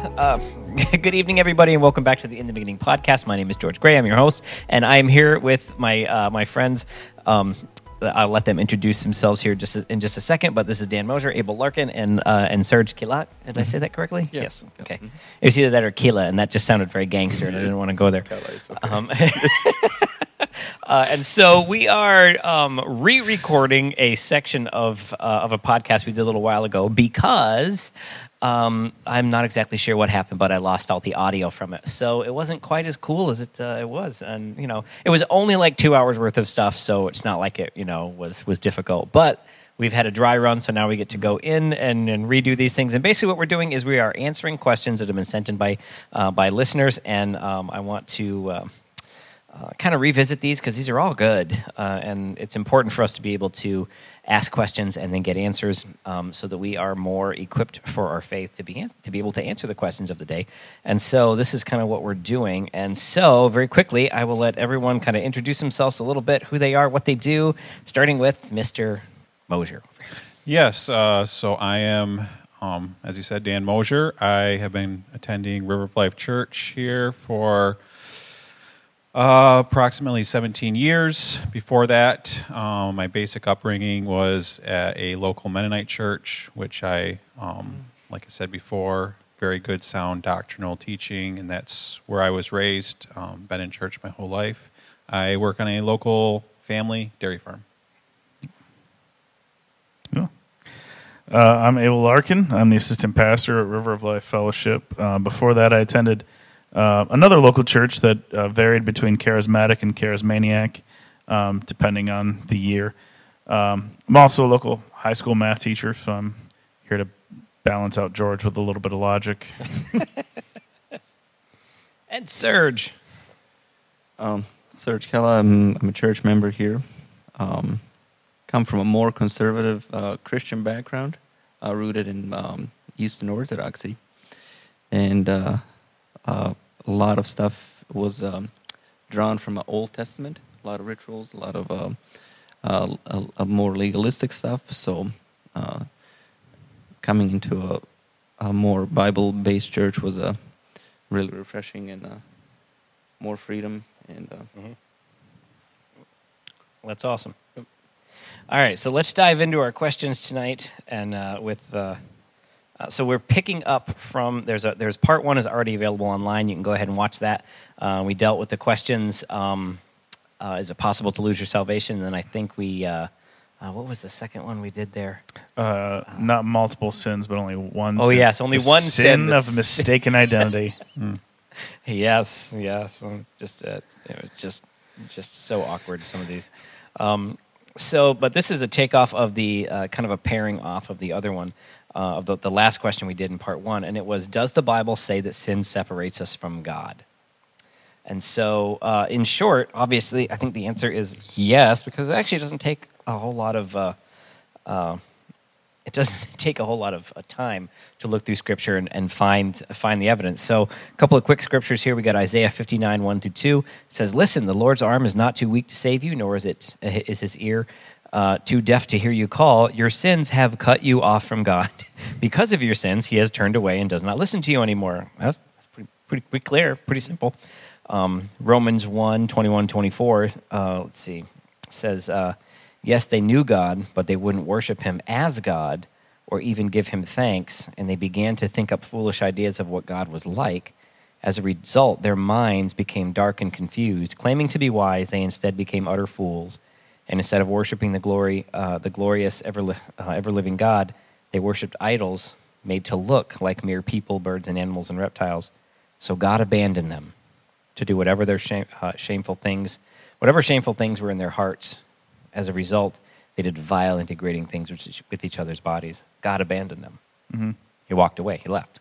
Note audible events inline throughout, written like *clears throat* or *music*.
Uh, *laughs* good evening, everybody, and welcome back to the In the Beginning podcast. My name is George Gray. I'm your host, and I'm here with my uh, my friends. Um, I'll let them introduce themselves here just in just a second. But this is Dan Mosier, Abel Larkin, and uh, and Serge Kilat. Did I say that correctly? Yes. Okay. It was either that or Kila, and that just sounded very gangster, and I didn't want to go there. Um, *laughs* uh, and so we are um, re-recording a section of uh, of a podcast we did a little while ago because um, I'm not exactly sure what happened, but I lost all the audio from it, so it wasn't quite as cool as it uh, it was. And you know, it was only like two hours worth of stuff, so it's not like it you know was was difficult, but. We've had a dry run, so now we get to go in and, and redo these things. And basically, what we're doing is we are answering questions that have been sent in by uh, by listeners, and um, I want to uh, uh, kind of revisit these because these are all good, uh, and it's important for us to be able to ask questions and then get answers, um, so that we are more equipped for our faith to be to be able to answer the questions of the day. And so this is kind of what we're doing. And so very quickly, I will let everyone kind of introduce themselves a little bit, who they are, what they do, starting with Mr. Mosier. Yes, uh, so I am, um, as you said, Dan Mosier. I have been attending River of Life Church here for uh, approximately 17 years. Before that, um, my basic upbringing was at a local Mennonite church, which I, um, like I said before, very good sound doctrinal teaching, and that's where I was raised. Um, been in church my whole life. I work on a local family dairy farm. Yeah. Uh, I'm Abel Larkin. I'm the assistant pastor at River of Life Fellowship. Uh, before that, I attended uh, another local church that uh, varied between charismatic and charismaniac, um, depending on the year. Um, I'm also a local high school math teacher, so I'm here to balance out George with a little bit of logic. *laughs* And Serge. Um, Serge Kella, I'm, I'm a church member here. Um, come from a more conservative uh, Christian background, uh, rooted in um, Eastern Orthodoxy. And uh, a lot of stuff was um, drawn from the Old Testament, a lot of rituals, a lot of um, uh, a, a more legalistic stuff. So uh, coming into a, a more Bible based church was a really refreshing and uh, more freedom and uh, That's awesome. All right, so let's dive into our questions tonight, and uh, with uh, so we're picking up from there's a there's part one is already available online. You can go ahead and watch that. Uh, we dealt with the questions: um, uh, Is it possible to lose your salvation? And then I think we uh, uh, what was the second one we did there? Uh, not multiple sins, but only one. Oh, sin. yes, only The one sin, sin, of mistaken identity. *laughs* Yes, yes. um, Just uh, it was just just so awkward. Some of these. Um, so, but this is a takeoff of the uh, kind of a pairing off of the other one uh, of the, the last question we did in part one, and it was: Does the Bible say that sin separates us from God? And so, uh, in short, obviously, I think the answer is yes, because it actually doesn't take a whole lot of. Uh, uh, it doesn't *laughs* take a whole lot of uh, time to look through scripture and, and find find the evidence. So, a couple of quick scriptures here. We got Isaiah 59, 1 through 2. It says, Listen, the Lord's arm is not too weak to save you, nor is, it, is his ear uh, too deaf to hear you call. Your sins have cut you off from God. *laughs* because of your sins, he has turned away and does not listen to you anymore. That's, that's pretty, pretty, pretty clear, pretty simple. Um, Romans 1, 21, 24, uh, let's see, says, uh, Yes, they knew God, but they wouldn't worship him as God or even give him thanks, and they began to think up foolish ideas of what God was like. As a result, their minds became dark and confused. Claiming to be wise, they instead became utter fools. And instead of worshiping the glory, uh, the glorious, ever, li- uh, ever living God, they worshipped idols made to look like mere people, birds, and animals and reptiles. So God abandoned them to do whatever their shame, uh, shameful things, whatever shameful things were in their hearts. As a result, they did vile and degrading things with each- with each other's bodies. God abandoned them. He walked away. He left.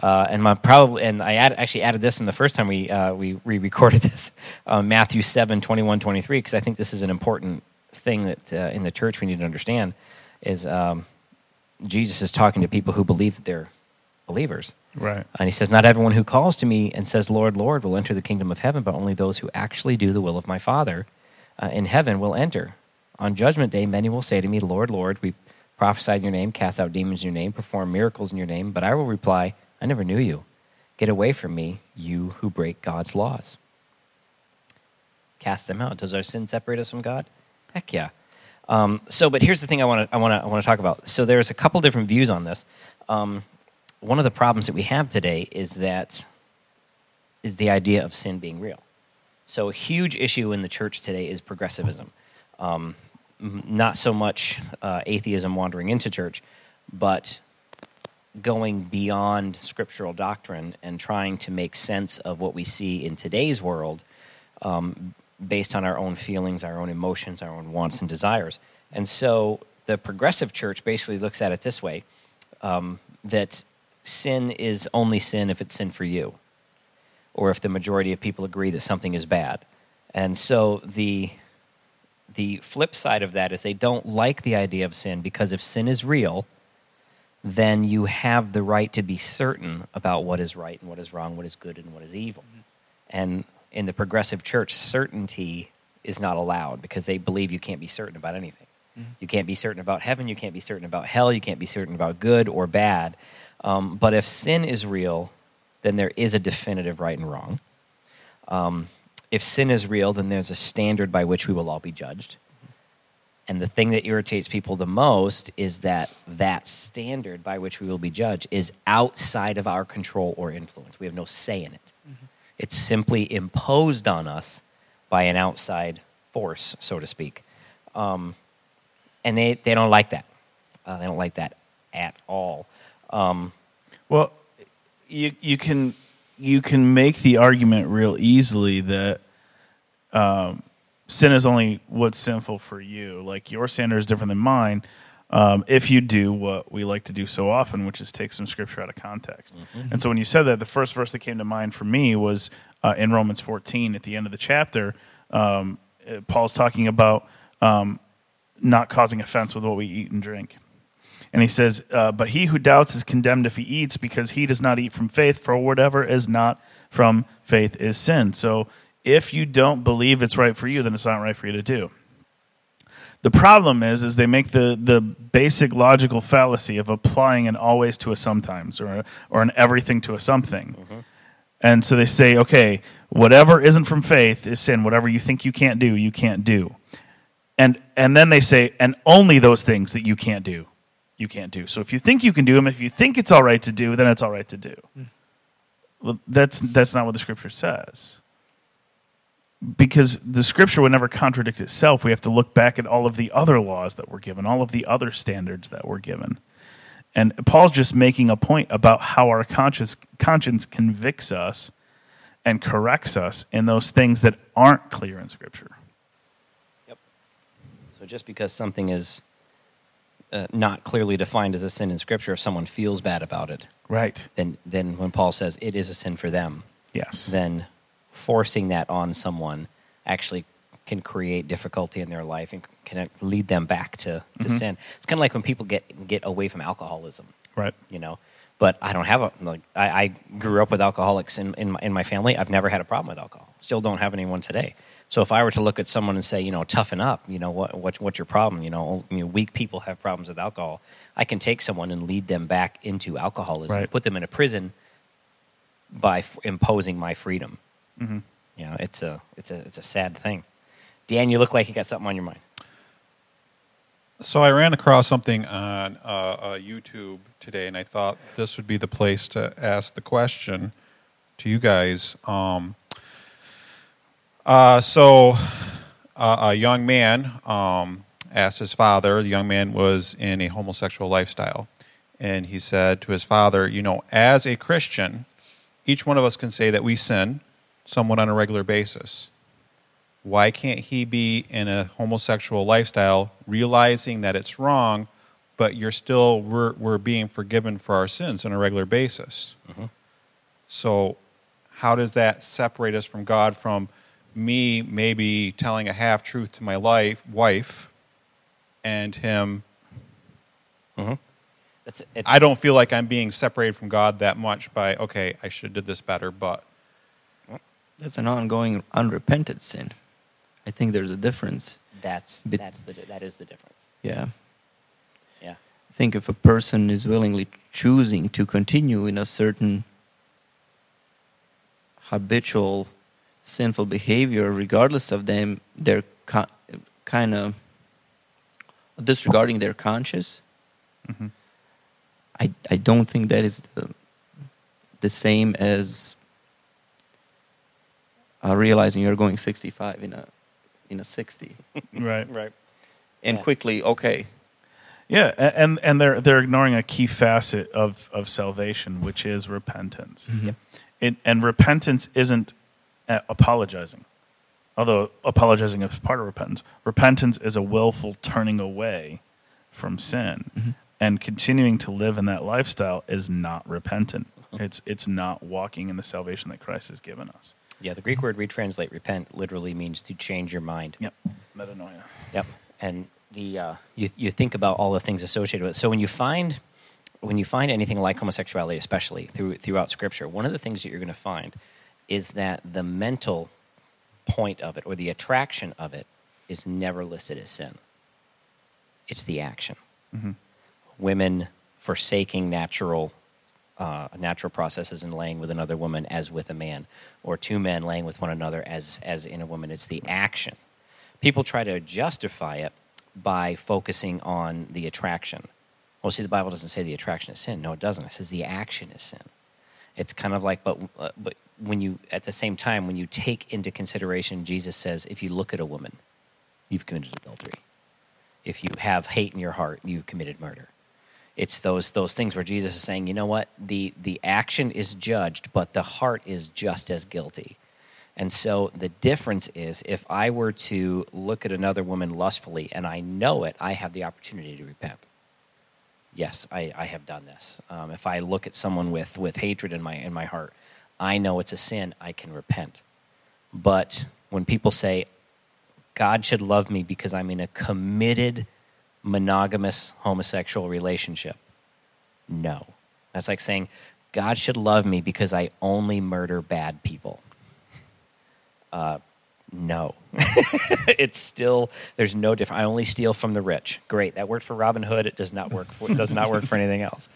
Uh, and my probably and I add, actually added this in the first time we uh, we re-recorded *laughs* this uh, Matthew 7, 21, 23 because I think this is an important thing that uh, in the church we need to understand is um, Jesus is talking to people who believe that they're believers. Right. And he says, Not everyone who calls to me and says, Lord, Lord, will enter the kingdom of heaven, but only those who actually do the will of my Father uh, in heaven will enter. On judgment day, many will say to me, Lord, Lord, we prophesied in your name, cast out demons in your name, perform miracles in your name. But I will reply, I never knew you. Get away from me, you who break God's laws. Cast them out. Does our sin separate us from God? Heck yeah. Um, so, but here's the thing I want to I want to I want to talk about. So, there's a couple different views on this. Um, one of the problems that we have today is that is the idea of sin being real. So, a huge issue in the church today is progressivism. Um, not so much uh, atheism wandering into church, but going beyond scriptural doctrine and trying to make sense of what we see in today's world um, based on our own feelings, our own emotions, our own wants and desires. And so the progressive church basically looks at it this way um, that sin is only sin if it's sin for you, or if the majority of people agree that something is bad. And so the the flip side of that is they don't like the idea of sin because if sin is real, then you have the right to be certain about what is right and what is wrong, what is good and what is evil. And in the progressive church, certainty is not allowed because they believe you can't be certain about anything. You can't be certain about heaven, you can't be certain about hell, you can't be certain about good or bad. Um, but if sin is real, then there is a definitive right and wrong. Um, if sin is real, then there's a standard by which we will all be judged. And the thing that irritates people the most is that that standard by which we will be judged is outside of our control or influence. We have no say in it. It's simply imposed on us by an outside force, so to speak. Um, and they, they don't like that. Uh, they don't like that at all. Um, Well, you you can you can make the argument real easily that um, sin is only what's sinful for you. Like your standard is different than mine. Um, if you do what we like to do so often, which is take some scripture out of context. And so when you said that, the first verse that came to mind for me was uh, in Romans 14 at the end of the chapter. Um, Paul's talking about um, not causing offense with what we eat and drink. And he says, uh, But he who doubts is condemned if he eats, because he does not eat from faith, for whatever is not from faith is sin. So if you don't believe it's right for you, then it's not right for you to do. The problem is, is they make the, the basic logical fallacy of applying an always to a sometimes or, a, or an everything to a something. Mm-hmm. And so they say, okay, whatever isn't from faith is sin. Whatever you think you can't do, you can't do. And, and then they say, and only those things that you can't do, you can't do. So if you think you can do them, if you think it's all right to do, then it's all right to do. Mm. Well, that's, that's not what the scripture says. Because the scripture would never contradict itself. We have to look back at all of the other laws that were given, all of the other standards that were given. And Paul's just making a point about how our conscience, conscience convicts us and corrects us in those things that aren't clear in Scripture. Yep. So just because something is uh, not clearly defined as a sin in Scripture, if someone feels bad about it, Right. then then when Paul says it is a sin for them, Yes. then forcing that on someone actually can create difficulty in their life and can lead them back to, to mm-hmm. sin. It's kind of like when people get get away from alcoholism, Right. you know. But I don't have a like. I, I grew up with alcoholics in in my, in my family. I've never had a problem with alcohol. Still don't have anyone today. So if I were to look at someone and say, you know, toughen up, you know, what, what what's your problem? You know, oh, you know, weak people have problems with alcohol. I can take someone and lead them back into alcoholism, Right. put them in a prison by f- imposing my freedom. Mm-hmm. You know, it's a it's a it's a sad thing. Dan, you look like you got something on your mind. So I ran across something on uh, uh, YouTube today, and I thought this would be the place to ask the question to you guys. Um, uh, so a young man um, asked his father. The young man was in a homosexual lifestyle, and he said to his father, "You know, as a Christian, each one of us can say that we sin somewhat on a regular basis." why can't he be in a homosexual lifestyle realizing that it's wrong but you're still we're, we're being forgiven for our sins on a regular basis? Mm-hmm. So how does that separate us from god from me maybe telling a half truth to my life wife and him? Mm-hmm. That's it's, i don't feel like i'm being separated from god that much by okay i should have did this better but That's an ongoing unrepented sin. I think there's a difference. that's Bit- that's the that is the difference. Yeah. Yeah. think if a person is willingly choosing to continue in a certain habitual sinful behavior, regardless of them, they're co- kind of disregarding their conscience. Mm-hmm. I I don't think that is the the same as uh, realizing you're going 65 in a in a 60 *laughs* Right. Right. and Yeah. quickly okay Yeah, and and they're they're ignoring a key facet of of salvation, which is repentance. Yep. It, and repentance isn't uh, apologizing, although apologizing is part of repentance. Repentance is a willful turning away from sin, Mhm. and continuing to live in that lifestyle is not repentant. It's it's not walking in the salvation that Christ has given us. Yeah, the Greek word retranslate repent literally means to change your mind. Yep, metanoia. Yep. And the uh, you you think about all the things associated with it. So when you find when you find anything like homosexuality, especially through throughout Scripture, one of the things that you're going to find is that the mental point of it or the attraction of it is never listed as sin. It's the action. Mhm. Women forsaking natural uh, natural processes in laying with another woman as with a man, or two men laying with one another as as in a woman. It's the action. People try to justify it by focusing on the attraction. Well, see, the Bible doesn't say the attraction is sin. No, it doesn't. It says the action is sin. It's kind of like, but uh, but when you at the same time when you take into consideration, Jesus says, if you look at a woman, you've committed adultery. If you have hate in your heart, you've committed murder it's those those things where Jesus is saying, you know what, the the action is judged, but the heart is just as guilty. And so the difference is, if I were to look at another woman lustfully and I know it, I have the opportunity to repent. Yes, I, I have done this. Um, if I look at someone with with hatred in my in my heart, I know it's a sin. I can repent. But when people say, God should love me because I'm in a committed monogamous homosexual relationship. No. That's like saying, God should love me because I only murder bad people. Uh, no. *laughs* it's still, there's no difference. I only steal from the rich. Great. That worked for Robin Hood. It does not work for, it does not work for anything else.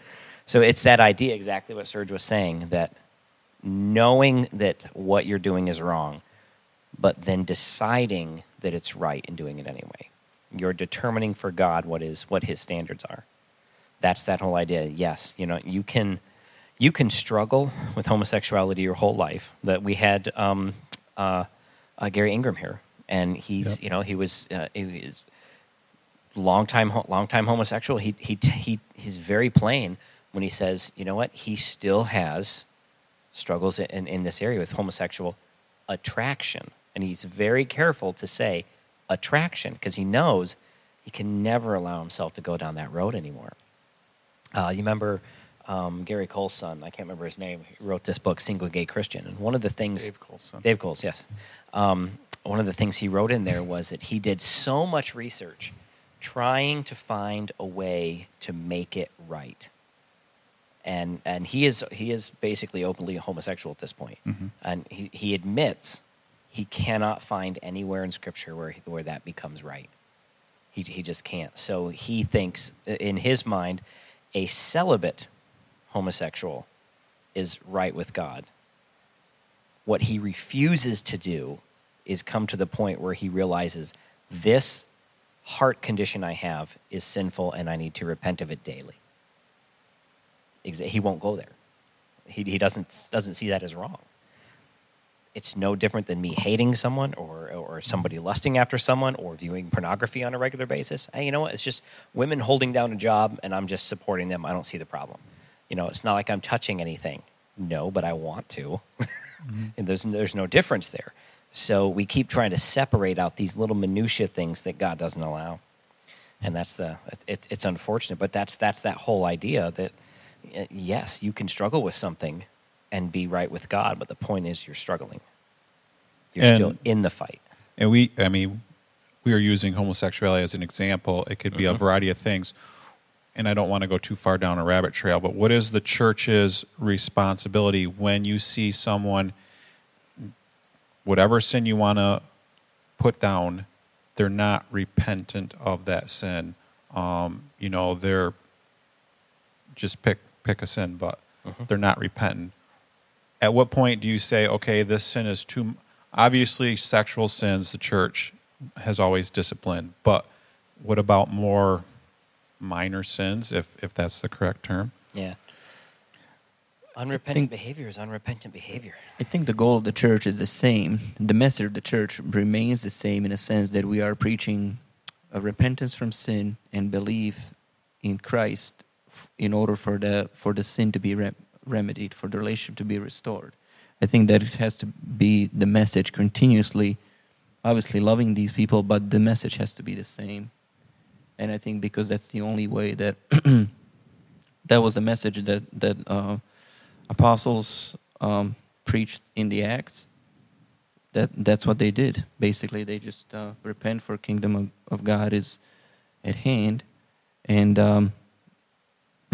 So it's that idea, exactly what Serge was saying, that knowing that what you're doing is wrong, but then deciding that it's right and doing it anyway you're determining for God what is what His standards are. That's that whole idea. Yes, you know you can you can struggle with homosexuality your whole life. That we had um, uh, uh, Gary Ingram here, and he's Yep. you know he was uh, he was long time long time homosexual. He he he he's very plain when he says you know what he still has struggles in in this area with homosexual attraction, and he's very careful to say attraction because he knows he can never allow himself to go down that road anymore. Uh, you remember um, Gary Cole's son? I can't remember his name. He wrote this book, Single Gay Christian, and one of the things Dave Colson. Dave Coles, yes. Um, one of the things he wrote in there was that he did so much research trying to find a way to make it right. And and he is he is basically openly homosexual at this point. Mhm. And he, he admits he cannot find anywhere in scripture where where that becomes right. He he just can't. So he thinks in his mind a celibate homosexual is right with God. What he refuses to do is come to the point where he realizes this heart condition I have is sinful and I need to repent of it daily. He won't go there. He, he doesn't, doesn't see that as wrong. It's no different than me hating someone or, or somebody lusting after someone or viewing pornography on a regular basis. Hey, you know what? It's just women holding down a job and I'm just supporting them. I don't see the problem. You know, it's not like I'm touching anything. No, but I want to. Mm-hmm. *laughs* and there's, there's no difference there. So we keep trying to separate out these little minutia things that God doesn't allow. And that's the, it, it's unfortunate, but that's, that's that whole idea that, yes, you can struggle with something and be right with God, but the point is you're struggling. You're And- still in the fight. And we, I mean, we are using homosexuality as an example. It could be a Mhm. variety of things. And I don't want to go too far down a rabbit trail, but what is the church's responsibility when you see someone, whatever sin you want to put down, they're not repentant of that sin? Um, you know, they're just pick pick a sin, but they're not repentant. At what point do you say, okay, this sin is too obviously sexual sins? The church has always disciplined, but what about more minor sins, if if that's the correct term? Yeah. Unrepentant think- behavior is unrepentant behavior. I think the goal of the church is the same. The message of the church remains the same in a sense that we are preaching a repentance from sin and belief in Christ in order for the for the sin to be re- remedied, for the relationship to be restored. I think that it has to be the message continuously, obviously loving these people, but the message has to be the same. And I think because that's the only way that *clears throat* that was the message that that uh, apostles um, preached in the Acts. That that's what they did. Basically, they just uh, repent for kingdom of, of God is at hand, and um,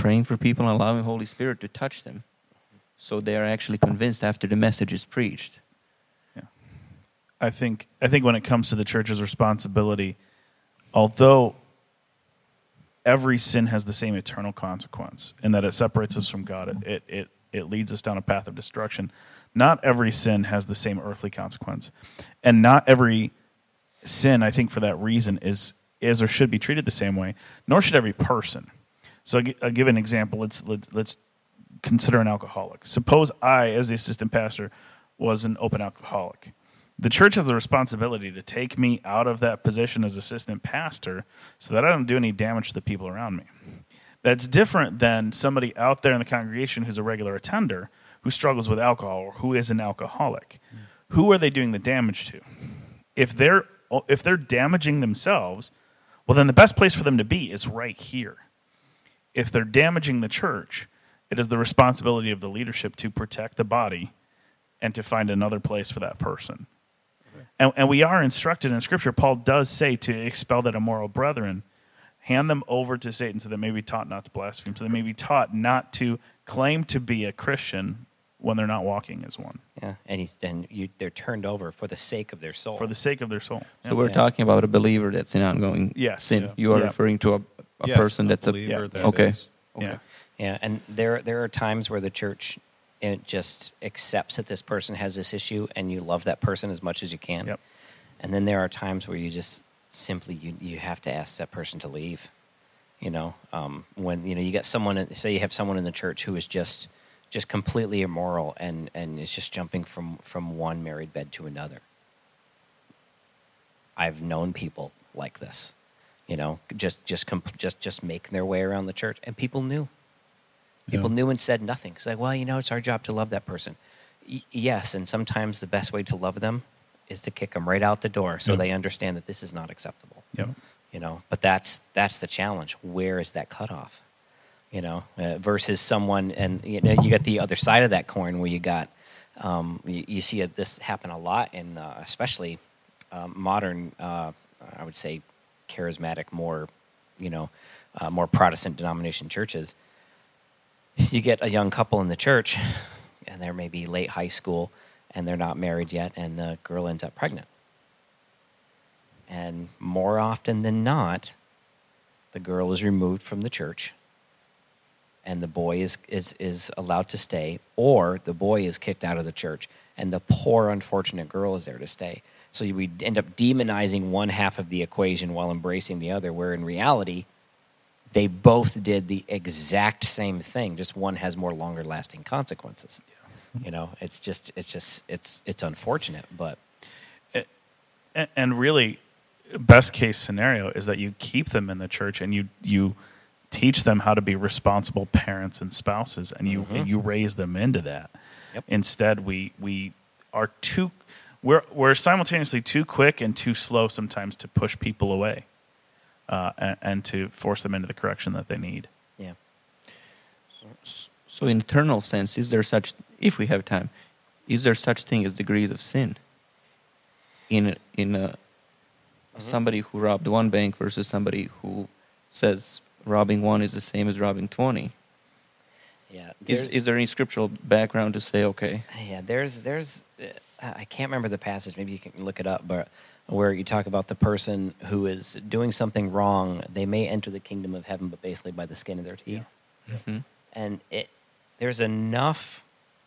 praying for people and allowing Holy Spirit to touch them, so they are actually convinced after the message is preached. Yeah. I think I think when it comes to the church's responsibility, although every sin has the same eternal consequence in that it separates us from God, it, it it leads us down a path of destruction. Not every sin has the same earthly consequence, and not every sin, I think, for that reason, is is or should be treated the same way. Nor should every person. So I'll give an example. Let's let's let's consider an alcoholic. Suppose I, as the assistant pastor, was an open alcoholic. The church has the responsibility to take me out of that position as assistant pastor so that I don't do any damage to the people around me. That's different than somebody out there in the congregation who's a regular attender who struggles with alcohol or who is an alcoholic. Who are they doing the damage to? If they're if they're damaging themselves, well then the best place for them to be is right here if they're damaging the church, it is the responsibility of the leadership to protect the body and to find another place for that person. And, and we are instructed in Scripture, Paul does say to expel that immoral brethren, hand them over to Satan so they may be taught not to blaspheme, so they may be taught not to claim to be a Christian when they're not walking as one, Yeah, and he's and you, they're turned over for the sake of their soul. for the sake of their soul. So we're Yeah. talking about a believer that's in ongoing Yes. sin. Yeah. You are Yeah. referring to a, a Yes, person that's a believer yeah. that Okay. is- Yeah. Yeah, and there there are times where the church it just accepts that this person has this issue, and you love that person as much as you can. Yep. And then there are times where you just simply you you have to ask that person to leave. You know, um, when you know you got someone, say you have someone in the church who is just just completely immoral and and is just jumping from from one married bed to another. I've known people like this, you know, just just compl- just just making their way around the church, and people knew. People Yeah. knew and said nothing. It's like, well, you know, it's our job to love that person. Y- yes, and sometimes the best way to love them is to kick them right out the door, so Yeah. they understand that this is not acceptable. Yep. You know, but that's that's the challenge. Where is that cutoff? You know, uh, versus someone, and you know, you got the other side of that coin where you got, um, you, you see it, this happen a lot in, uh, especially um, modern, uh, I would say, charismatic, more, you know, uh, more Protestant denomination churches. You get a young couple in the church, and they're maybe late high school, and they're not married yet, and the girl ends up pregnant. And more often than not, the girl is removed from the church, and the boy is, is, is allowed to stay, or the boy is kicked out of the church, and the poor, unfortunate girl is there to stay. So we end up demonizing one half of the equation while embracing the other, where in reality, they both did the exact same thing. Just one has more longer lasting consequences. You know, it's just, it's just, it's, it's unfortunate, but and, and really best case scenario is that you keep them in the church and you you teach them how to be responsible parents and spouses and you Mhm. you raise them into that Yep. instead we we are too we're we're simultaneously too quick and too slow sometimes to push people away uh, and, and to force them into the correction that they need yeah. So, in eternal sense, is there such, if we have time, is there such thing as degrees of sin? In in a, somebody who robbed one bank versus somebody who says robbing one is the same as robbing twenty. Yeah. Is, is there any scriptural background to say okay? Yeah, there's there's uh, I can't remember the passage. Maybe you can look it up, but where you talk about the person who is doing something wrong, they may enter the kingdom of heaven, but basically by the skin of their teeth. Mhm. and it there's enough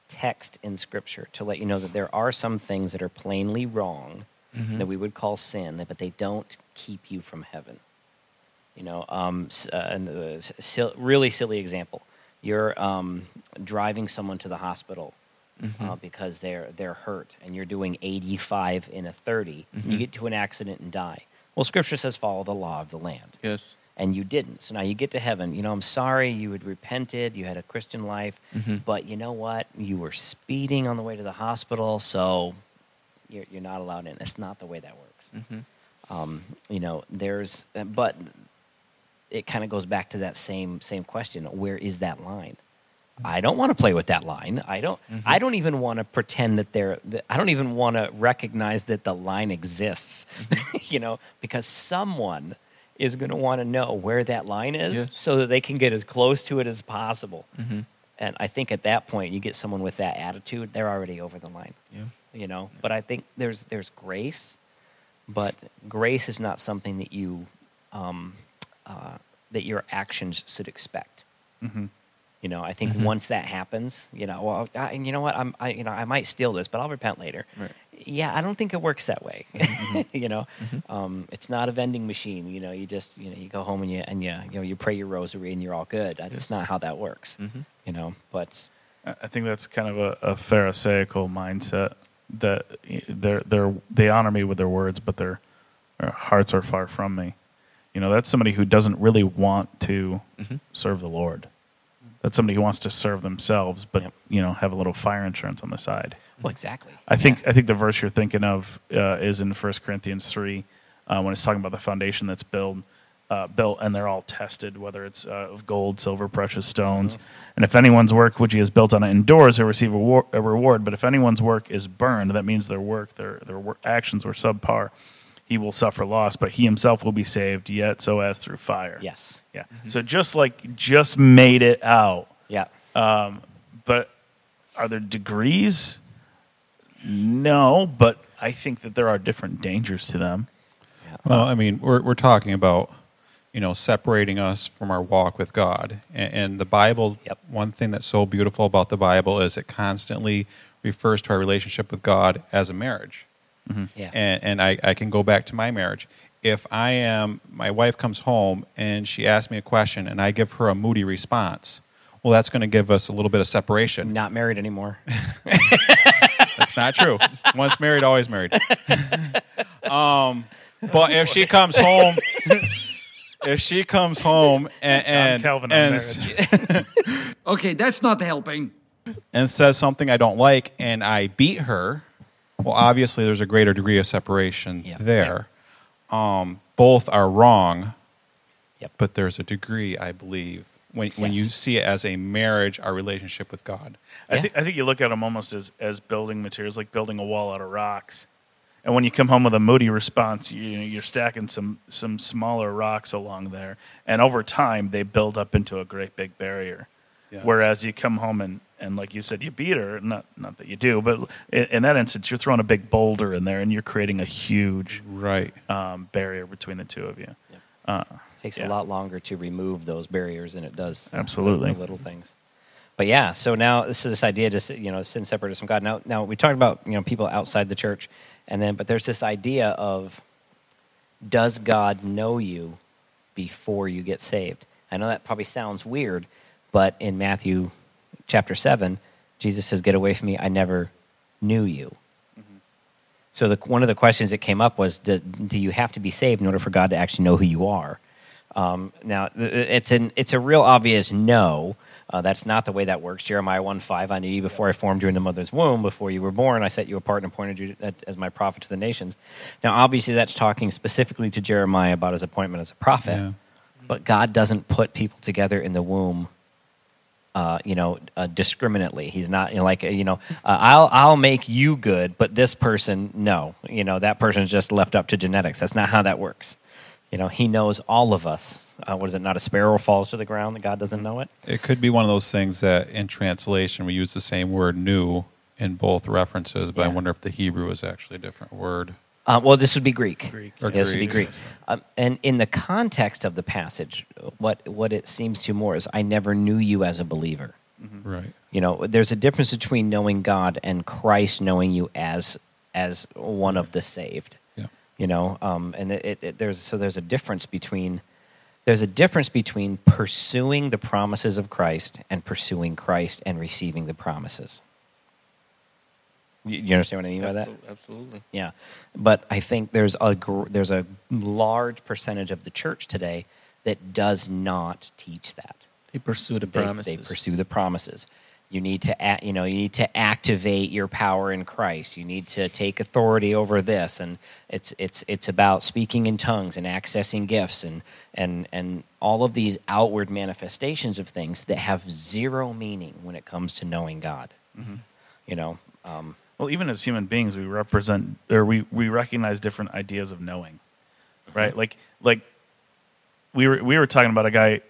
text in scripture to let you know that there are some things that are plainly wrong Mhm. that we would call sin but they don't keep you from heaven you know um, uh, and uh, sil- really silly example you're um, driving someone to the hospital uh, Mhm. because they're they're hurt and you're doing 85 in a 30 and you get to an accident and die well scripture says follow the law of the land Yes. and you didn't. So now you get to heaven. You know, I'm sorry you had repented, you had a Christian life, Mhm. but you know what? You were speeding on the way to the hospital, so you're, you're not allowed in. It's not the way that works. Mhm. Um, you know, there's, but it kind of goes back to that same same question: Where is that line? I don't want to play with that line. I don't. Mhm. I don't even want to pretend that there. That, I don't even want to recognize that the line exists. *laughs* you know, because someone is going to want to know where that line is, Yes. so that they can get as close to it as possible. Mhm. And I think at that point, you get someone with that attitude, they're already over the line. Yeah. You know. But I think there's there's grace, but grace is not something that you um, uh, that your actions should expect. hmm You know, I think Mhm. once that happens, you know, well, I, and you know what, I'm, I, you know, I might steal this, but I'll repent later. Right. Yeah, I don't think it works that way. *laughs* you know, Mhm. um, it's not a vending machine. You know, you just, you know, you go home and you and you, you know, you pray your rosary and you're all good. That's Yes. not how that works. Mhm. You know, but I I think that's kind of a, a Pharisaical mindset that they're they're they honor me with their words, but their, their hearts are far from me. You know, that's somebody who doesn't really want to Mhm. serve the Lord. That's somebody who wants to serve themselves, but Yep. you know, have a little fire insurance on the side. well, exactly. I think I think the verse you're thinking of uh, is in 1 Corinthians three, uh, when it's talking about the foundation that's built, uh, built, and they're all tested, whether it's uh, of gold, silver, precious stones. And if anyone's work which he has built on it endures, he'll receive a, war- a reward. But if anyone's work is burned, that means their work, their their work, actions were subpar. He will suffer loss, but he himself will be saved, yet so as through fire. Yes. Yeah. So just like just made it out, Yeah. Um, but are there degrees? No, but I think that there are different dangers to them. yeah. Well, I mean, we're we're talking about you know separating us from our walk with God, and, and the Bible. Yep. One thing that's so beautiful about the Bible is it constantly refers to our relationship with God as a marriage. Yes. And, and I, I can go back to my marriage. If I am, my wife comes home and she asks me a question and I give her a moody response, well, that's going to give us a little bit of separation. not married anymore. *laughs* That's not true. Once married, always married. *laughs* um, but if she comes home, if she comes home and and, Calvin on and, marriage. *laughs* Okay, that's not helping. and says something I don't like and I beat her, well, obviously there's a greater degree of separation Yeah. there. Um, both are wrong, Yep. but there's a degree, I believe, when when you see it as a marriage, our relationship with God. I Yeah. think I think you look at them almost as as building materials, like building a wall out of rocks. And when you come home with a moody response, you, you know, you're stacking some some smaller rocks along there, and over time they build up into a great big barrier. Yeah. Whereas you come home and, and like you said, you beat her. Not not that you do, but in, in that instance, you're throwing a big boulder in there, and you're creating a huge Right. um, barrier between the two of you. Yep. Uh, takes Yeah. a lot longer to remove those barriers than it does Absolutely. the little things. But yeah, so now this is this idea to you know sin separate us from God. Now, now we talked about you know people outside the church, and then but there's this idea of does God know you before you get saved? I know that probably sounds weird, but in Matthew chapter seven, Jesus says, "Get away from me! I never knew you." So the, one of the questions that came up was, do, do you have to be saved in order for God to actually know who you are? Um, now, it's, an, it's a real obvious no. Uh, that's not the way that works. Jeremiah 1 5, I knew you before I formed you in the mother's womb. Before you were born, I set you apart and appointed you as my prophet to the nations. Now, obviously, that's talking specifically to Jeremiah about his appointment as a prophet. Yeah. But God doesn't put people together in the womb uh, you know, uh, discriminately. He's not you know, like uh, you know, uh, I'll I'll make you good, but this person, no. You know, that person's just left up to genetics. That's not how that works. You know, He knows all of us. Uh, what is it? Not a sparrow falls to the ground that God doesn't know it. It could be one of those things that in translation we use the same word knew in both references, but I wonder if the Hebrew is actually a different word. Uh, well, this would be Greek. Greek. Or Yeah, this would be Greek. Greek. Um, and in the context of the passage, what what it seems to more is, I never knew you as a believer. Right. You know, there's a difference between knowing God and Christ knowing you as as one of the saved. Yeah. You know, um, and it, it, it, there's so there's a difference between there's a difference between pursuing the promises of Christ and pursuing Christ and receiving the promises. You, you understand what I mean by that? Absolutely. Yeah, but I think there's a gr- there's a large percentage of the church today that does not teach that. They pursue the promises. they pursue the promises. You need to act, you know you need to activate your power in Christ. You need to take authority over this, and it's it's it's about speaking in tongues and accessing gifts and and and all of these outward manifestations of things that have zero meaning when it comes to knowing God. You know, um, Well, even as human beings, we represent or we, we recognize different ideas of knowing, mm-hmm. right? Like like we were we were talking about a guy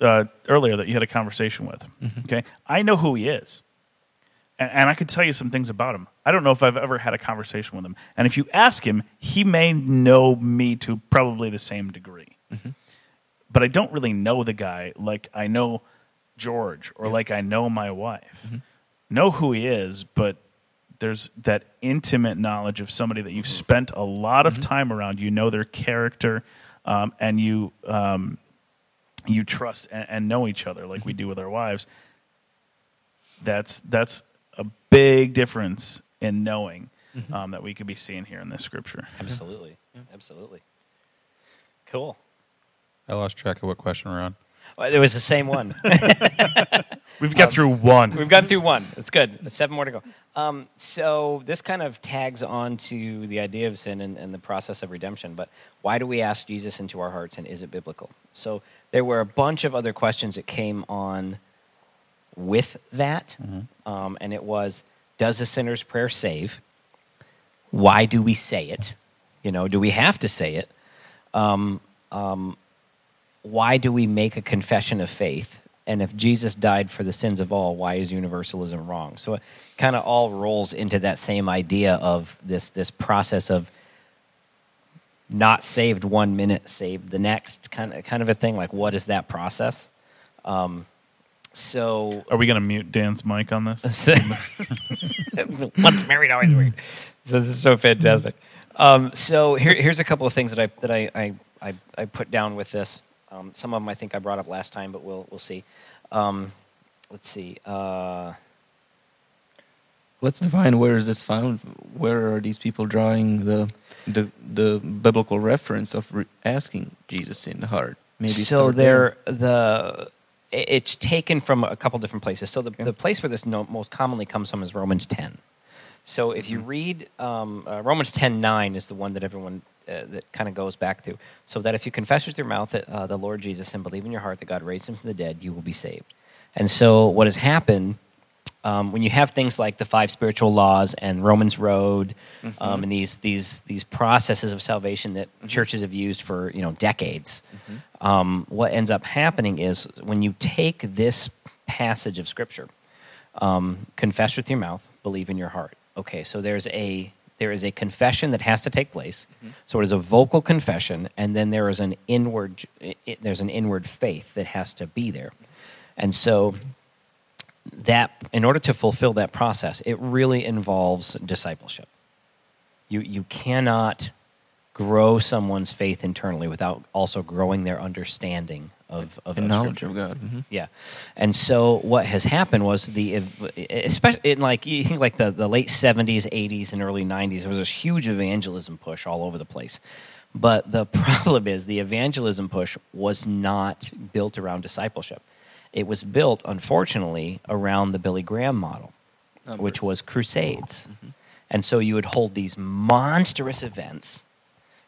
uh, earlier that you had a conversation with. Mm-hmm. Okay, I know who he is, and, and I could tell you some things about him. I don't know if I've ever had a conversation with him, and if you ask him, he may know me to probably the same degree, mm-hmm. but I don't really know the guy like I know George or like I know my wife. Know who he is, but there's that intimate knowledge of somebody that you've spent a lot of time around. You know their character, um, and you um, you trust and, and know each other like we do with our wives. That's that's a big difference in knowing um, that we could be seeing here in this scripture. absolutely, absolutely, cool. I lost track of what question we're on. Well, it was the same one. *laughs* We've got through one. We've gotten through one. It's good. There's seven more to go. Um, so this kind of tags on to the idea of sin and, and the process of redemption. But why do we ask Jesus into our hearts, and is it biblical? So there were a bunch of other questions that came on with that, um, and it was: Does the sinner's prayer save? Why do we say it? You know, do we have to say it? Um, um, why do we make a confession of faith? And if Jesus died for the sins of all, why is universalism wrong? So it kind of all rolls into that same idea of this this process of not saved one minute, saved the next, kind of kind of a thing. Like, what is that process? Um, so Are we going to mute Dan's mic on this? *laughs* once married, always married. This is so fantastic. Um, so here, here's a couple of things that I that I I, I, I put down with this. Um, some of them I think I brought up last time, but we'll we'll see. Um, let's see. Uh, Let's define where is this found. Where are these people drawing the the the biblical reference of re- asking Jesus in the heart? Maybe so there. they're the it's taken from a couple different places. So the, Okay. the place where this no, most commonly comes from is Romans 10. So if Mm-hmm. you read um, uh, Romans 10 9 is the one that everyone uh, that kind of goes back to. So that if you confess with your mouth that uh, the Lord Jesus and believe in your heart that God raised him from the dead, you will be saved. And so what has happened um, when you have things like the five spiritual laws and Romans Road, um, and these these these processes of salvation that churches have used for you know decades, um, what ends up happening is when you take this passage of Scripture, um, confess with your mouth, believe in your heart. Okay, so there's a there is a confession that has to take place. So it is a vocal confession, and then there is an inward i i- there's an inward faith that has to be there, and so that in order to fulfill that process, it really involves discipleship. You you cannot grow someone's faith internally without also growing their understanding of of the of knowledge Scripture. of God. Mhm. Yeah, and so what has happened was the, especially in like you think like the, the late seventies, eighties, and early nineties, there was this huge evangelism push all over the place. But the *laughs* problem is the evangelism push was not built around discipleship. It was built, unfortunately, around the Billy Graham model, which was crusades. And so you would hold these monstrous events,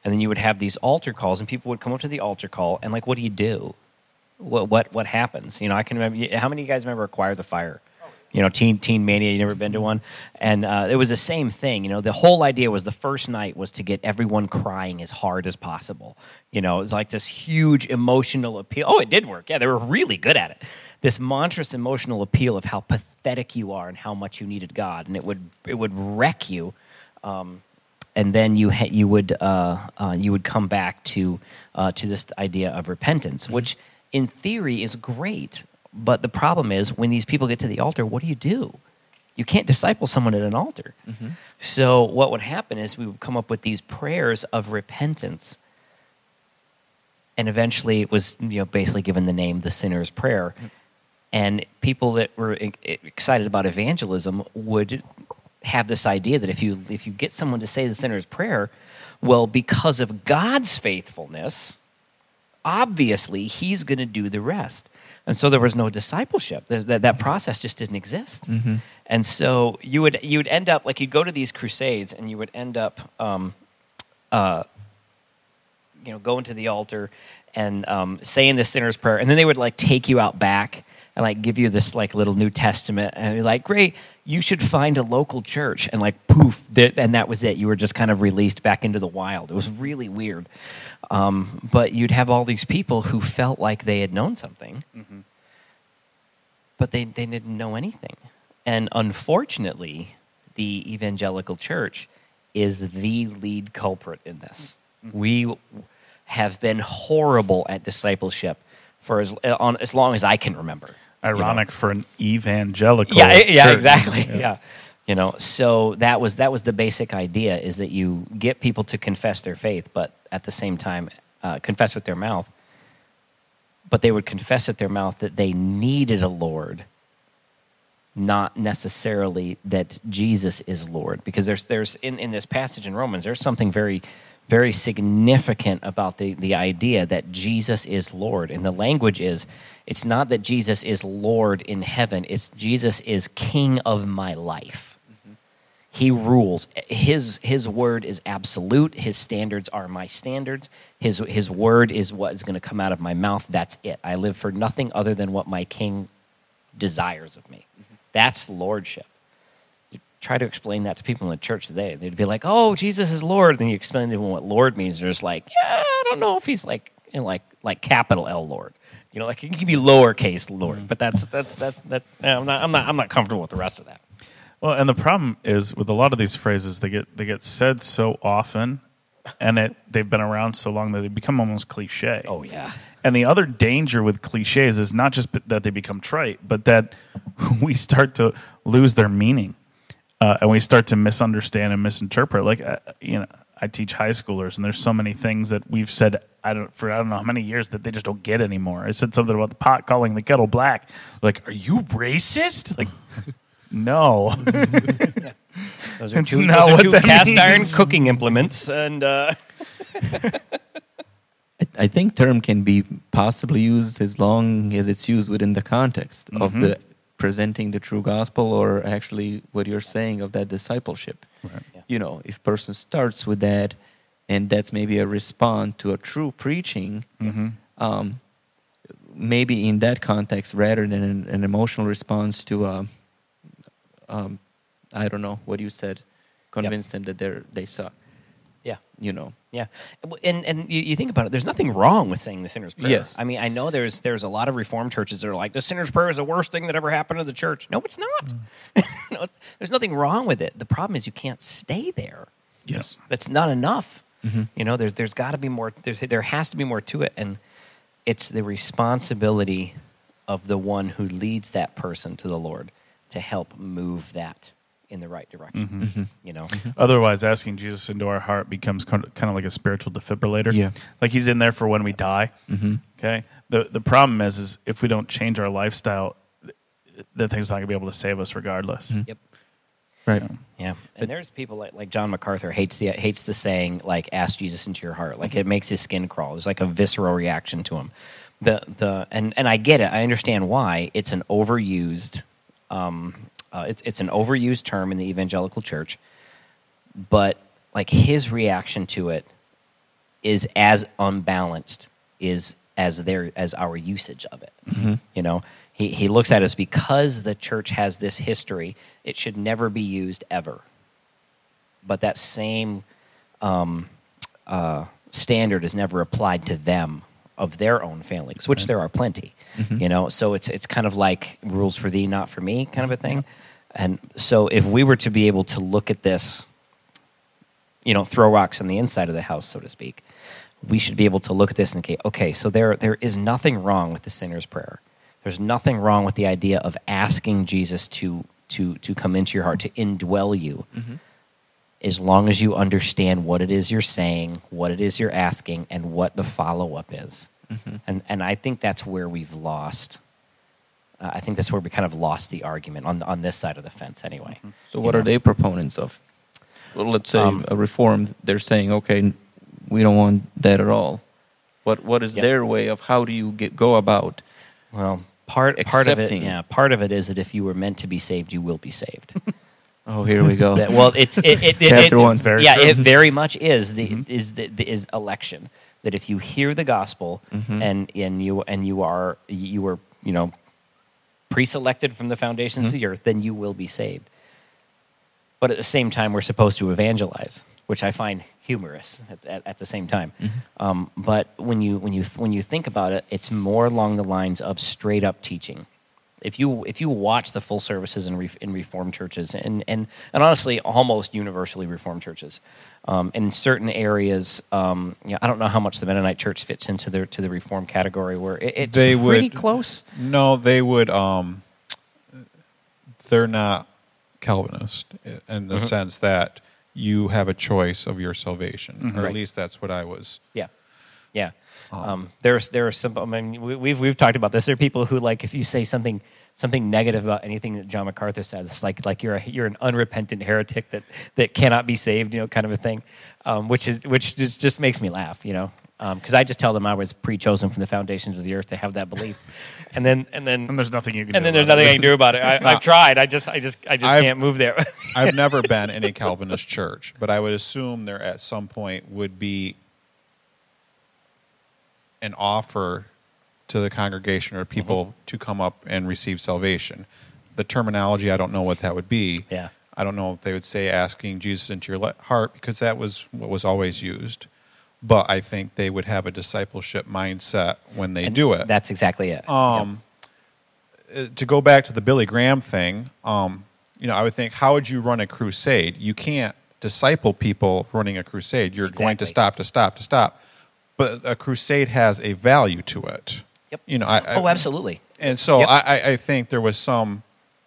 and then you would have these altar calls, and people would come up to the altar call, and like, what do you do? what what what happens. You know, I can remember. How many of you guys remember Acquire the Fire? You know, Teen Teen Mania. You never been to one, and uh, it was the same thing. You know, the whole idea was the first night was to get everyone crying as hard as possible. You know, it was like this huge emotional appeal. Oh, it did work. Yeah, they were really good at it. This monstrous emotional appeal of how pathetic you are and how much you needed God, and it would it would wreck you. Um, and then you ha- you would uh, uh, you would come back to uh, to this idea of repentance, which in theory is great. But the problem is when these people get to the altar, what do you do? You can't disciple someone at an altar. So what would happen is we would come up with these prayers of repentance, and eventually it was you know basically given the name the sinner's prayer. And people that were excited about evangelism would have this idea that if you if you get someone to say the sinner's prayer, well, because of God's faithfulness, obviously He's going to do the rest. And so there was no discipleship. That that process just didn't exist. And so you would you would end up like you'd go to these crusades and you would end up. Um, uh, you know, going to the altar and um, saying the sinner's prayer, and then they would like take you out back and like give you this like little New Testament, and be like, "Great, you should find a local church," and like poof, that, and that was it. You were just kind of released back into the wild. It was really weird, um, but you'd have all these people who felt like they had known something, but they they didn't know anything, and unfortunately, the evangelical church is the lead culprit in this. We have been horrible at discipleship for as on as long as I can remember. You know. Ironic for an evangelical. Yeah, yeah, church. exactly. Yeah. You know, so that was that was the basic idea is that you get people to confess their faith, but at the same time uh, confess with their mouth. But they would confess with their mouth that they needed a Lord, not necessarily that Jesus is Lord. Because there's there's in, in this passage in Romans, there's something very very significant about the, the idea that Jesus is Lord. And the language is it's not that Jesus is Lord in heaven, it's Jesus is King of my life. Mm-hmm. He rules. His his word is absolute. His standards are my standards. His his word is what is going to come out of my mouth. That's it. I live for nothing other than what my king desires of me. Mm-hmm. That's lordship. Try to explain that to people in the church today. They'd be like, "Oh, Jesus is Lord." Then you explain to them what Lord means. They're just like, "Yeah, I don't know if he's like you know, like like capital L Lord." You know, like it can be lowercase Lord, mm. but that's that's that that. I'm not I'm not I'm not comfortable with the rest of that. Well, and the problem is with a lot of these phrases, they get they get said so often, and it they've been around so long that they become almost cliche. Oh yeah. And the other danger with cliches is not just that they become trite, but that *laughs* we start to lose their meaning, uh, and we start to misunderstand and misinterpret. Like, uh, you know, I teach high schoolers, and there's so many things that we've said I don't for I don't know how many years that they just don't get anymore. I said something about the pot calling the kettle black. Like, are you racist? Like, *laughs* no. *laughs* Those are It's two, those are what two that cast iron cooking implements, and uh, *laughs* I, I think term can be possibly used as long as it's used within the context of Mhm. the presenting the true gospel or actually what you're saying of that discipleship. Right. Yeah. You know, if person starts with that and that's maybe a response to a true preaching, hmm um, maybe in that context rather than an, an emotional response to a, um, I don't know what you said, convince them that they're they suck. Yeah, You know, yeah, and and you, you think about it. There's nothing wrong with saying the sinner's prayer. Yes. I mean, I know there's there's a lot of Reformed churches that are like the sinner's prayer is the worst thing that ever happened to the church. No, it's not. *laughs* no, it's, there's nothing wrong with it. The problem is you can't stay there. Yes. That's not enough. Mhm. You know, there's there's got to be more. There's, there has to be more to it, and it's the responsibility of the one who leads that person to the Lord to help move that in the right direction. Mm-hmm. You know, Otherwise, asking Jesus into our heart becomes kind of, like a spiritual defibrillator. Yeah. Like he's in there for when we die. hmm Okay. The the problem is, is if we don't change our lifestyle, th- that thing's not gonna be able to save us regardless. Mhm. Yep. right. Yeah, and there's people like like John MacArthur hates the hates the saying like "ask Jesus into your heart." Like it makes his skin crawl. It's like a visceral reaction to him. The the and and I get it. I understand why it's an overused. Um, uh, it's it's an overused term in the evangelical church, but like his reaction to it is as unbalanced is as their as our usage of it. You know, he he looks at us because the church has this history. It should never be used ever. But that same um, uh, standard is never applied to them of their own failings, which there are plenty. Mm-hmm. You know, so it's it's kind of like rules for thee, not for me, kind of a thing. And so, if we were to be able to look at this you know, throw rocks on the inside of the house, so to speak. We should be able to look at this and say, okay, so there, there is nothing wrong with the sinner's prayer. There's nothing wrong with the idea of asking Jesus to, to, to come into your heart, to indwell you, mm-hmm. As long as you understand what it is you're saying, what it is you're asking, and what the follow up is. And, and I think that's where we've lost. Uh, I think that's where we kind of lost the argument on, on this side of the fence, anyway. So what are they proponents of? Well, let's say Um, a reform. They're saying, okay, we don't want that at all. What what is Yep. their way of how do you get go about? Well, part part of it, yeah, part of it is that if you were meant to be saved, you will be saved. *laughs* Oh, here we go. *laughs* That- well, it's it, it, it, Chapter it- one. It's very yeah, true. it very much is the is the, the is election. That if you hear the gospel Mhm. and and you and you are you were you know pre-selected from the foundations of the earth, then you will be saved. But at the same time, we're supposed to evangelize, which I find humorous at, at, at the same time. Um, but when you when you when you think about it, it's more along the lines of straight up teaching. If you if you watch the full services in, re, in Reformed churches and, and and honestly almost universally Reformed churches, um, in certain areas, um, you know, I don't know how much the Mennonite Church fits into the to the Reformed category where it, it's They pretty would- close. No, they would. Um, they're not Calvinist in the Mhm. sense that you have a choice of your salvation, or Mm-hmm. Right. at least that's what I was. Yeah, yeah. Um, Um, there's there are some. I mean, we, we've we've talked about this. There are people who like if you say something something negative about anything that John MacArthur says, it's like like you're a, you're an unrepentant heretic that that cannot be saved. You know, kind of a thing, um, which is which just just makes me laugh. You know, because I just tell them I was pre-chosen from the foundations of the earth to have that belief, *laughs* and then and then And there's nothing you can and do. then there's about nothing I it. can do about it. I, *laughs* I've tried. I just I just I just I've- can't move there. I've *laughs* never been in a Calvinist church, but I would assume there at some point would be an offer to the congregation or people Mm-hmm. to come up and receive salvation. The terminology, I don't know what that would be. Yeah. I don't know if they would say asking Jesus into your heart because that was what was always used. But I think they would have a discipleship mindset when they And do it. That's exactly it. Um, uh, to go back to the Billy Graham thing, um, you know, I would think, how would you run a crusade? You can't disciple people running a crusade. You're going to stop, to stop, to stop. But a crusade has a value to it. Yep. You know, I, I, oh, absolutely. And so Yep. I, I, think there was some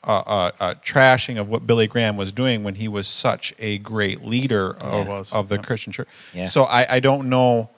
uh, uh, uh, trashing of what Billy Graham was doing when he was such a great leader of, of the Yep. Christian church. Yeah. So I, I don't know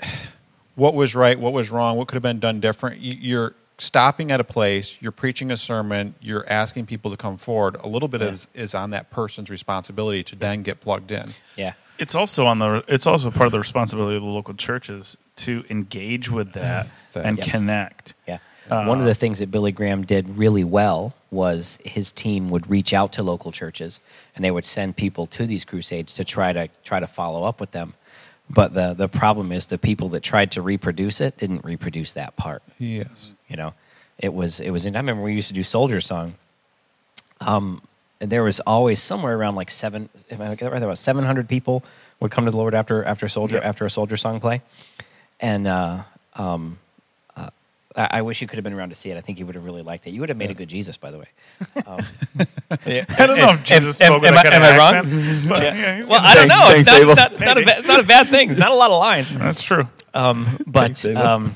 *sighs* what was right, what was wrong, what could have been done different. You- You're stopping at a place, you're preaching a sermon, you're asking people to come forward. A little bit Yeah. is, is on that person's responsibility to then get plugged in. Yeah. It's also on the it's also part of the responsibility of the local churches to engage with that *laughs* That- and Yep. connect. Yeah. Uh, One of the things that Billy Graham did really well was his team would reach out to local churches and they would send people to these crusades to try to try to follow up with them. But the the problem is the people that tried to reproduce it didn't reproduce that part. Yes. You know, it was it was. I remember we used to do Soldier Song. Um, and there was always somewhere around like seven. If I get it right, about seven hundred people would come to the Lord after after Soldier Yep. after a Soldier Song play, and uh, um, uh, I, I wish you could have been around to see it. I think you would have really liked it. You would have made a good Jesus, by the way. *laughs* Um, yeah. *laughs* I don't know if Jesus Am- spoke with am that I- kind am of I wrong? accent, but yeah, he's Well, I don't know. Thanks, It's not, it's not, it's not a, ba- it's not a bad thing. It's not a lot of lines. That's true. Um, but Thanks, um,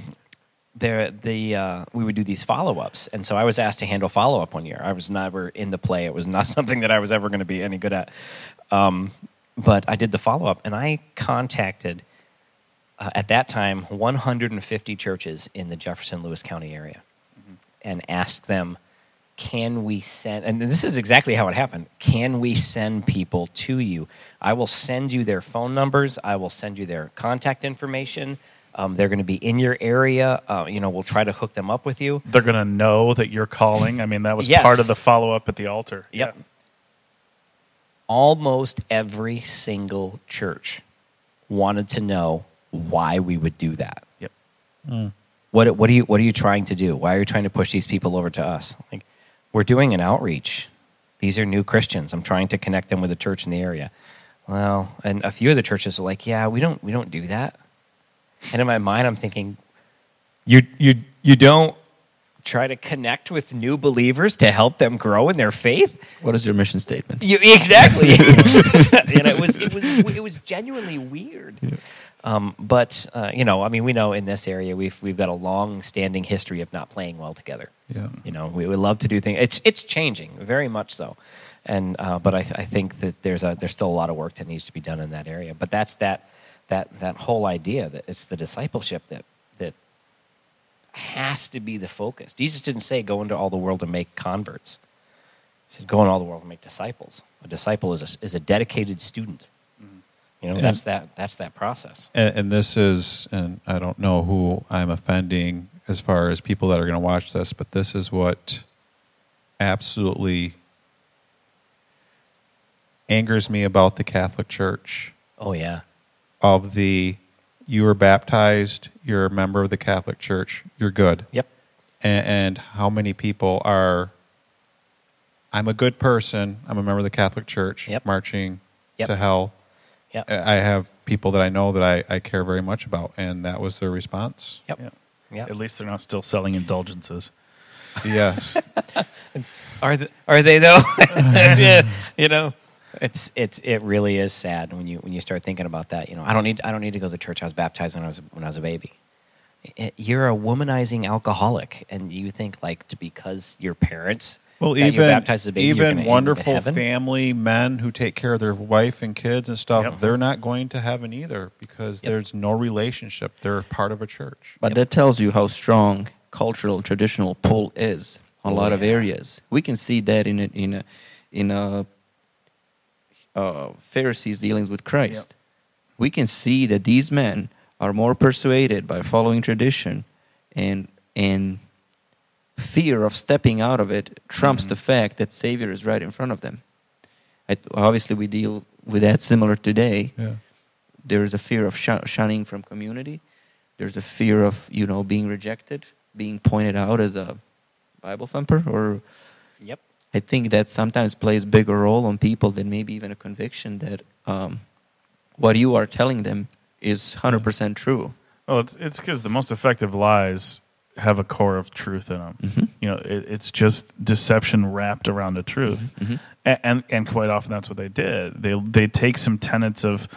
there, the uh, we would do these follow ups, and so I was asked to handle follow up one year. I was never in the play; it was not *laughs* something that I was ever going to be any good at. Um, but I did the follow up, and I contacted uh, at that time 150 churches in the Jefferson Lewis County area, and asked them, "Can we send?" And this is exactly how it happened. Can we send people to you? I will send you their phone numbers. I will send you their contact information. Um, they're going to be in your area. Uh, you know, we'll try to hook them up with you. They're going to know that you're calling. I mean, that was Yes. part of the follow up at the altar. Yep. Yeah. Almost every single church wanted to know why we would do that. Yep. What, what, are you, what are you trying to do? Why are you trying to push these people over to us? Like, we're doing an outreach. These are new Christians. I'm trying to connect them with a church in the area. Well, and a few of the churches are like, yeah, we don't, we don't do that. And in my mind, I'm thinking, you, you, you don't try to connect with new believers to help them grow in their faith. What is your mission statement? You, exactly. *laughs* *laughs* and it was it was it was genuinely weird. Um, but uh, you know, I mean, we know in this area we've we've got a long-standing history of not playing well together. Yeah. You know, we would love to do things. It's it's changing very much so, and uh, but I, I think that there's a there's still a lot of work that needs to be done in that area. But that's that that that whole idea that it's the discipleship that that has to be the focus. Jesus didn't say go into all the world and make converts. He said go into all the world and make disciples. A disciple is a, is a dedicated student. Mm-hmm. You know, Yeah. that's that that's that process. And, and this is, and I don't know who I'm offending as far as people that are going to watch this, but this is what absolutely angers me about the Catholic Church. Oh yeah. Of the, you were baptized, you're a member of the Catholic Church, you're good. Yep. and, and how many people are i'm a good person i'm a member of the catholic church Yep. marching Yep. to hell Yep. i have people that i know that I, I care very much about and that was their response Yep. Yeah. Yep. At least they're not still selling indulgences. yes *laughs* Are th- are they though? *laughs* *laughs* yeah, you know, it's it's it really is sad when you when you start thinking about that. You know, I don't need I don't need to go to church. I was baptized when I was when I was a baby. It- you're a womanizing alcoholic, and you think like to because your parents well got you even baptized as a baby, you're gonna even end wonderful family men who take care of their wife and kids and stuff Yep. they're not going to heaven either because Yep. there's no relationship they're part of a church But that tells you how strong cultural traditional pull is on a Oh, lot of areas. We can see that in a, in a, in a, uh, Pharisees' dealings with Christ. We can see that these men are more persuaded by following tradition, and and fear of stepping out of it trumps Mm-hmm. the fact that Savior is right in front of them. I, obviously, we deal with that similar today yeah there's a fear of sh- shunning from community. There's a fear of you know being rejected, being pointed out as a Bible thumper, or Yep. I think that sometimes plays bigger role on people than maybe even a conviction that um, what you are telling them is hundred percent true. Well, it's it's because the most effective lies have a core of truth in them. Mhm. You know, it, it's just deception wrapped around the truth, Mhm. and, and and quite often that's what they did. They they take some tenets of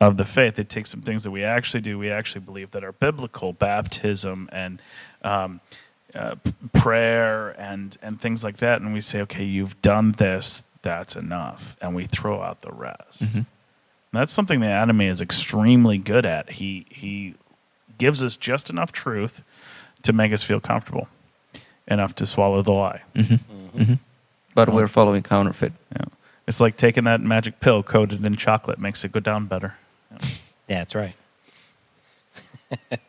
of the faith. They take some things that we actually do. We actually believe that are biblical, baptism and um, uh, prayer and and things like that, and we say, okay, you've done this. That's enough, and we throw out the rest. Mhm. And that's something the enemy is extremely good at. He he gives us just enough truth to make us feel comfortable, enough to swallow the lie. Mhm. Mhm. But we're following counterfeit. Yeah. It's like taking that magic pill coated in chocolate makes it go down better. Yeah. *laughs* Yeah, that's right. *laughs* I-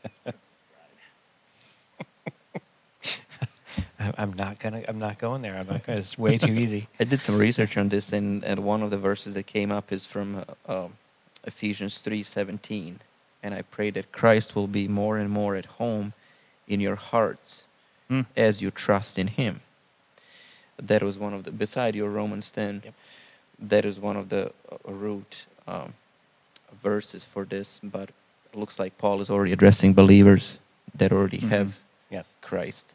I'm not gonna. I'm not going there. I'm not gonna. It's way too easy. *laughs* I did some research on this, and, and one of the verses that came up is from uh, um, Ephesians three seventeen, and I pray that Christ will be more and more at home in your hearts Hmm. as you trust in Him. That was one of the beside your Romans ten. Yep. That is one of the uh, root um, verses for this, but it looks like Paul is already addressing believers that already Mhm. have Yes. Christ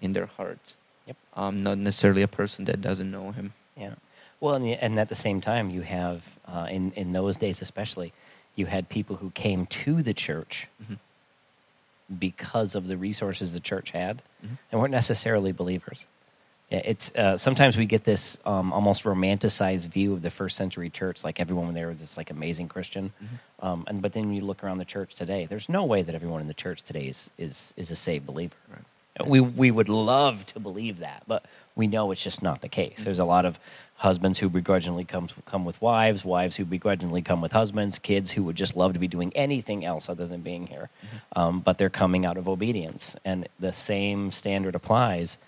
in their heart. Yep. Um, not necessarily a person that doesn't know Him. Yeah. Well, and, and at the same time, you have uh, in in those days, especially, you had people who came to the church Mhm. because of the resources the church had, Mhm. and weren't necessarily believers. Yeah, It's uh, sometimes we get this um, almost romanticized view of the first century church, like everyone there was this like amazing Christian, Mhm. um, and but then you look around the church today. There's no way that everyone in the church today is is is a saved believer. Right. We we would love to believe that, but we know it's just not the case. There's a lot of husbands who begrudgingly come come with wives, wives who begrudgingly come with husbands, kids who would just love to be doing anything else other than being here, um, but they're coming out of obedience, and the same standard applies.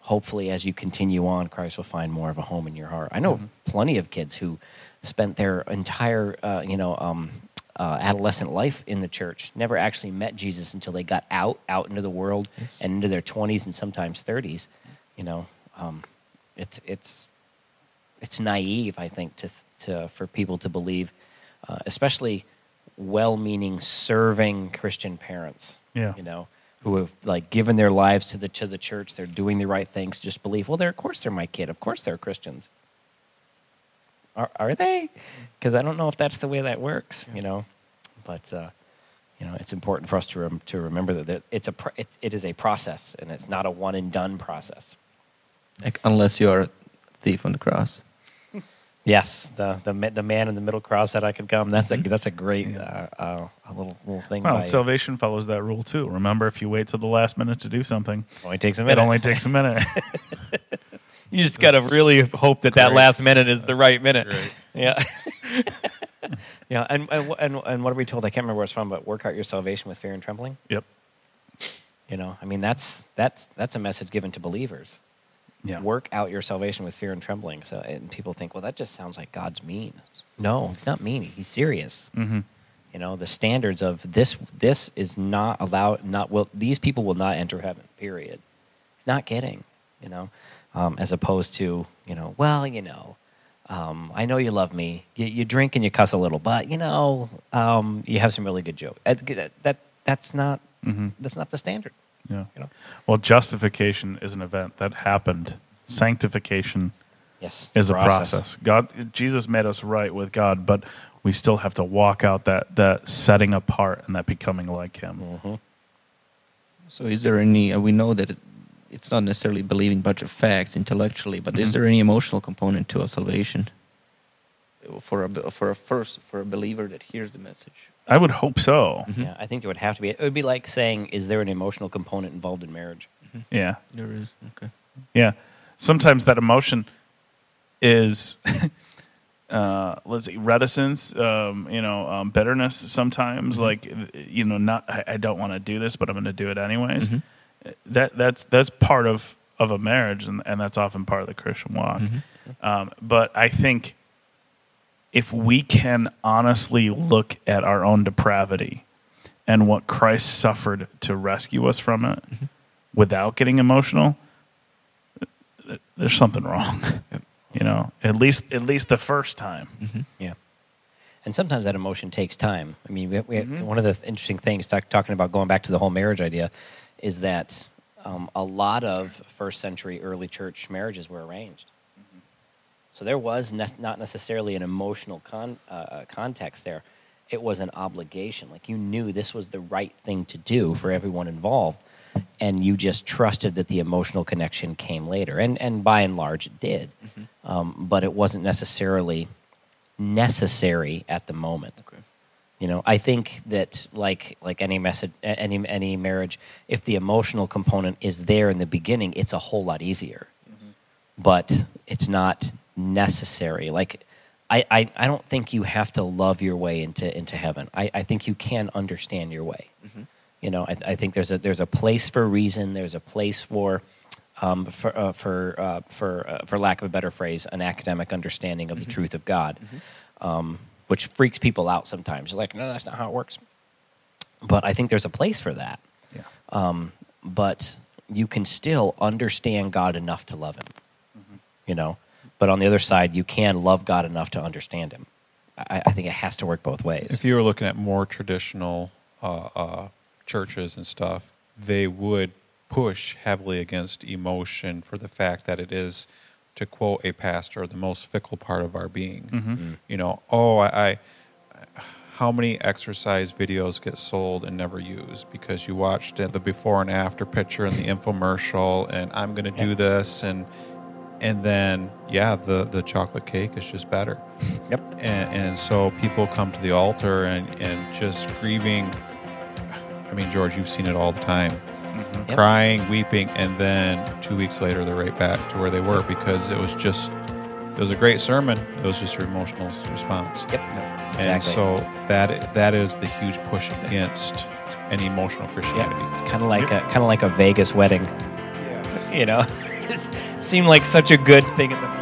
Hopefully, as you continue on, Christ will find more of a home in your heart. I know plenty of kids who spent their entire, uh, you know, um, uh, adolescent life in the church, never actually met Jesus until they got out, out into the world, Yes. and into their twenties and sometimes thirties. You know, um, it's it's it's naive, I think, to to for people to believe, uh, especially well-meaning, serving Christian parents. Yeah. You know, who have like given their lives to the to the church. They're doing the right things. Just believe. Well, they're of course they're my kid. Of course they're Christians. Are are they? Because I don't know if that's the way that works. You know, but uh, you know it's important for us to rem- to remember that that it's a pr- it, it is a process and it's not a one and done process. Like, unless you're a thief on the cross. *laughs* Yes, the the ma- the man in the middle cross said I could come. That's Mm-hmm. a that's a great uh, uh, a little little thing. Well, by- salvation follows that rule too. Remember, if you wait till the last minute to do something, only takes a minute. it only takes a minute. *laughs* *laughs* you just got to really hope that that last minute is the right minute. great. *laughs* Yeah. *laughs* yeah, and, and and and what are we told? I can't remember where it's from, but work out your salvation with fear and trembling. yep. You know, I mean that's that's that's a message given to believers. Yeah. Work out your salvation with fear and trembling. So, and people think, well, that just sounds like God's mean. No, he's not mean. He's serious. hmm You know, the standards of this this is not allowed. Not will these people will not enter heaven. Period. He's not kidding. You know, um, as opposed to you know, well, you know, um, I know you love me. You, you drink and you cuss a little, but you know, um, you have some really good jokes. That, that that's not Mhm. that's not the standard. Yeah. You know. Well, justification is an event that happened. Sanctification Yes, is a process. God, Jesus made us right with God, but we still have to walk out that that setting apart and that becoming like Him. hmm So, is there any? Uh, we know that it, it's not necessarily believing a bunch of facts intellectually, but is Mhm. there any emotional component to a salvation for a for a first for a believer that hears the message? I would hope so. Mhm. Yeah, I think there would have to be. It would be like saying, "Is there an emotional component involved in marriage?" Yeah. There is. Okay. Yeah. Sometimes that emotion is, *laughs* uh, let's see, reticence, um, you know, um, bitterness. Sometimes, like, you know, not I, I don't want to do this, but I'm going to do it anyways. Mhm. That that's that's part of of a marriage, and, and that's often part of the Christian walk. Mhm. Um, but I think if we can honestly look at our own depravity and what Christ suffered to rescue us from it without getting emotional, there's something wrong. Yep. You know, at least at least the first time. Mhm. Yeah. And sometimes that emotion takes time. I mean, we, we, Mhm. one of the interesting things, talk, talking about going back to the whole marriage idea, is that um, a lot of first century early church marriages were arranged. So there was ne- not necessarily an emotional con- uh, uh, context there. It was an obligation. Like you knew this was the right thing to do for everyone involved, and you just trusted that the emotional connection came later. And and by and large, it did. Um, but it wasn't necessarily necessary at the moment. You know, I think that like like any message, any any marriage, if the emotional component is there in the beginning, it's a whole lot easier. But it's not necessary. Like, I, I, I don't think you have to love your way into into heaven. I, I think you can understand your way. You know, I, I think there's a there's a place for reason. There's a place for um, for uh, for uh, for uh, for lack of a better phrase, an academic understanding of the truth of God, um, which freaks people out sometimes. They're like, no, that's not how it works. But I think there's a place for that. Yeah. Um, but you can still understand God enough to love Him. You know, but on the other side, you can love God enough to understand Him. I, I think it has to work both ways. If you were looking at more traditional uh, uh, churches and stuff, they would push heavily against emotion for the fact that it is, to quote a pastor, the most fickle part of our being. Mm-hmm. You know, oh, I, I, how many exercise videos get sold and never used because you watched the before and after picture and the *laughs* infomercial, and I'm going to do this, and and then yeah, the the chocolate cake is just better *laughs* Yep. and, and so people come to the altar and, and just grieving i mean george you've seen it all the time Mm-hmm. Yep. crying weeping and then two weeks later they're right back to where they were because it was just it was a great sermon it was just your emotional response Yep. Exactly. and so that that is the huge push against an emotional christianity yeah, it's kind of like a kind of like a Vegas wedding. *laughs* You know, *laughs* it seemed like such a good thing at the